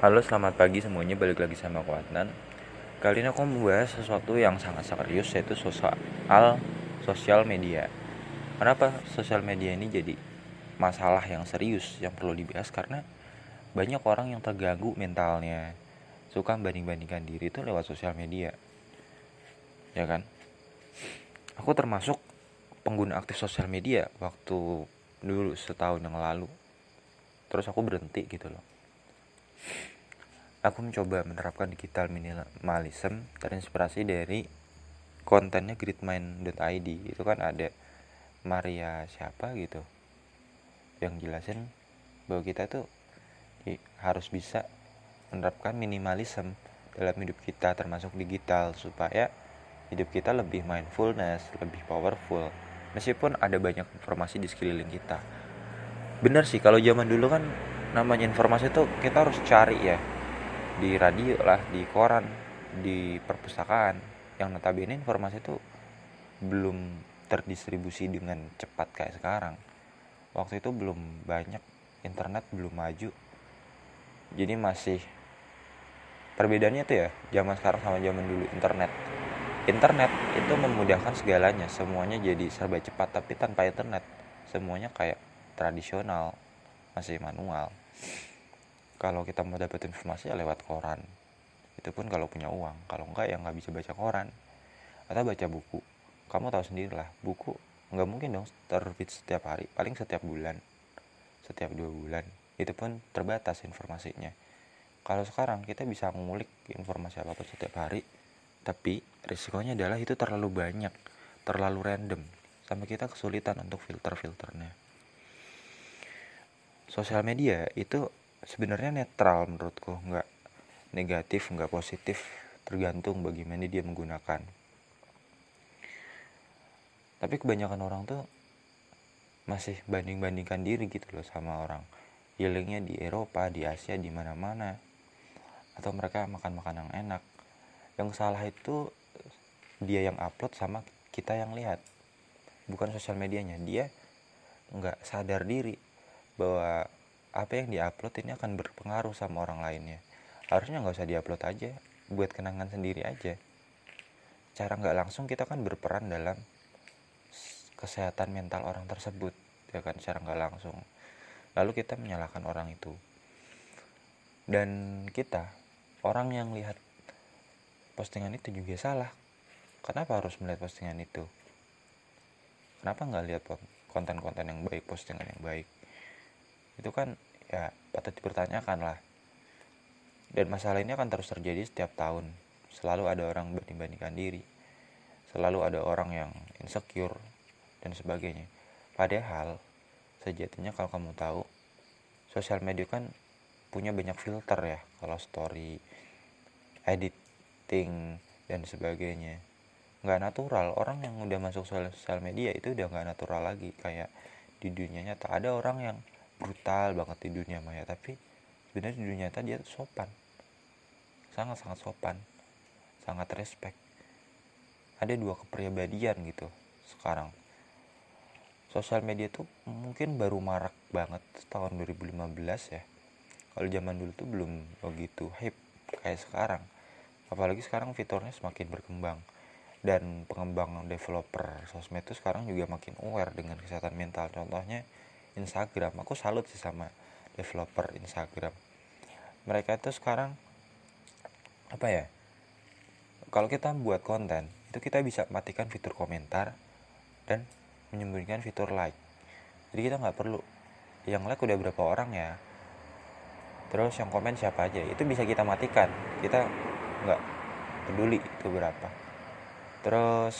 Halo selamat pagi semuanya. Balik lagi sama aku Adnan. Kali ini aku membahas sesuatu yang sangat serius yaitu soal sosial media. Kenapa sosial media ini jadi masalah yang serius yang perlu dibahas? Karena banyak orang yang terganggu mentalnya. Suka banding-bandingkan diri itu lewat sosial media. Ya kan? Aku termasuk pengguna aktif sosial media waktu dulu setahun yang lalu. Terus aku berhenti gitu loh aku mencoba menerapkan digital minimalism terinspirasi dari kontennya gridmind.id itu kan ada Maria siapa gitu yang jelasin bahwa kita tuh harus bisa menerapkan minimalism dalam hidup kita termasuk digital supaya hidup kita lebih mindfulness, lebih powerful meskipun ada banyak informasi di sekeliling kita. Benar sih kalau zaman dulu kan namanya informasi tuh kita harus cari ya. Di radio lah di koran di perpustakaan. Yang notabene informasi itu belum terdistribusi dengan cepat kayak sekarang. Waktu itu belum banyak internet belum maju. Jadi masih perbedaannya tuh ya zaman sekarang sama zaman dulu internet. Internet itu memudahkan segalanya semuanya jadi serba cepat tapi tanpa internet semuanya kayak tradisional masih manual kalau kita mau dapat informasi ya lewat koran. Itu pun kalau punya uang. Kalau enggak ya nggak bisa baca koran. Atau baca buku. Kamu tahu sendiri lah buku nggak mungkin dong terbit setiap hari. Paling setiap bulan. Setiap dua bulan. Itu pun terbatas informasinya. Kalau sekarang kita bisa mengulik informasi apa pun setiap hari tapi risikonya adalah itu terlalu banyak terlalu random. Sampai kita kesulitan untuk filter-filternya sosial media itu sebenarnya netral menurutku. Nggak negatif nggak positif tergantung bagaimana dia menggunakan. Tapi kebanyakan orang tuh masih banding-bandingkan diri gitu loh sama orang. Healingnya di Eropa di Asia di mana-mana. Atau mereka makan makan yang enak. Yang salah itu dia yang upload sama kita yang lihat. Bukan sosial medianya. Dia nggak sadar diri bahwa apa yang diupload ini akan berpengaruh sama orang lainnya. Harusnya nggak usah diupload aja buat kenangan sendiri aja. Cara nggak langsung kita kan berperan dalam kesehatan mental orang tersebut ya kan secara nggak langsung. Lalu kita menyalahkan orang itu. Dan kita orang yang lihat postingan itu juga salah. Kenapa harus melihat postingan itu? Kenapa nggak lihat konten-konten yang baik postingan yang baik itu kan ya patut dipertanyakan lah dan masalah ini akan terus terjadi setiap tahun. Selalu ada orang banding-bandingkan diri. Selalu ada orang yang insecure dan sebagainya. Padahal sejatinya kalau kamu tahu sosial media kan punya banyak filter ya. Kalau story editing dan sebagainya. Nggak natural. Orang yang udah masuk sosial media itu udah nggak natural lagi. Kayak di dunia nyata. Ada orang yang brutal banget di dunia maya. Tapi sebenarnya di dunia nyata dia sopan. Sangat sangat sopan. Sangat respect. Ada dua kepribadian gitu sekarang. Sosial media tuh mungkin baru marak banget tahun 2015 ya. Kalau zaman dulu tuh belum begitu hype kayak sekarang. Apalagi sekarang fiturnya semakin berkembang. Dan pengembang developer sosmed itu sekarang juga makin aware dengan kesehatan mental. Contohnya Instagram. Aku salut sih sama developer Instagram. Mereka itu sekarang apa ya kalau kita buat konten itu kita bisa matikan fitur komentar dan menyembunyikan fitur like. Jadi kita nggak perlu yang like udah berapa orang ya. Terus yang komen siapa aja itu bisa kita matikan. Kita nggak peduli itu berapa. Terus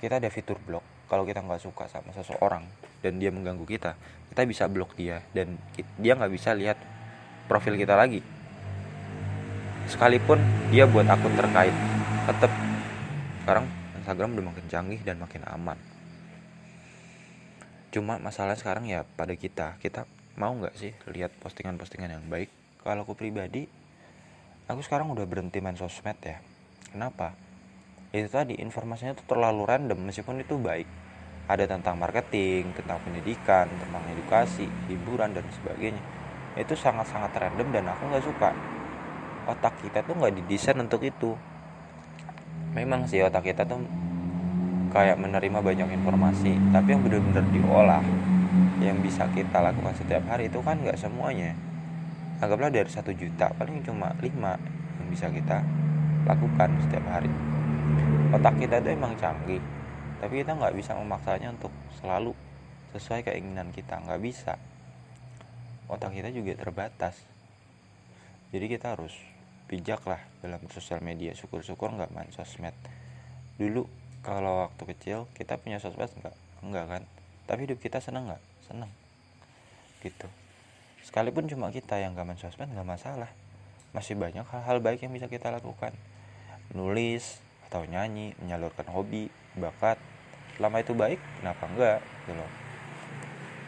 kita ada fitur blog kalau kita nggak suka sama seseorang dan dia mengganggu kita kita bisa blok dia dan dia nggak bisa lihat profil kita lagi. Sekalipun dia buat akun terkait tetap sekarang Instagram udah makin canggih dan makin aman. Cuma masalah sekarang ya pada kita kita mau nggak sih lihat postingan-postingan yang baik? Kalau aku pribadi aku sekarang udah berhenti main sosmed ya. Kenapa itu tadi informasinya tuh terlalu random meskipun itu baik. Ada tentang marketing, tentang pendidikan, tentang edukasi, hiburan dan sebagainya. itu sangat-sangat random dan aku nggak suka. Otak kita tuh nggak didesain untuk itu. Memang sih otak kita tuh kayak menerima banyak informasi tapi yang benar-benar diolah yang bisa kita lakukan setiap hari itu kan nggak semuanya. Anggaplah dari satu juta paling cuma lima yang bisa kita lakukan setiap hari otak kita itu emang canggih tapi kita nggak bisa memaksanya untuk selalu sesuai keinginan kita nggak bisa. Otak kita juga terbatas. Jadi kita harus bijak lah dalam sosial media. Syukur-syukur nggak main sosmed. Dulu kalau waktu kecil kita punya sosmed nggak? Enggak kan? Tapi hidup kita seneng nggak? Seneng. Gitu. Sekalipun cuma kita yang gak main sosmed nggak masalah. Masih banyak hal-hal baik yang bisa kita lakukan. Nulis atau nyanyi menyalurkan hobi bakat. Selama itu baik kenapa enggak gitu loh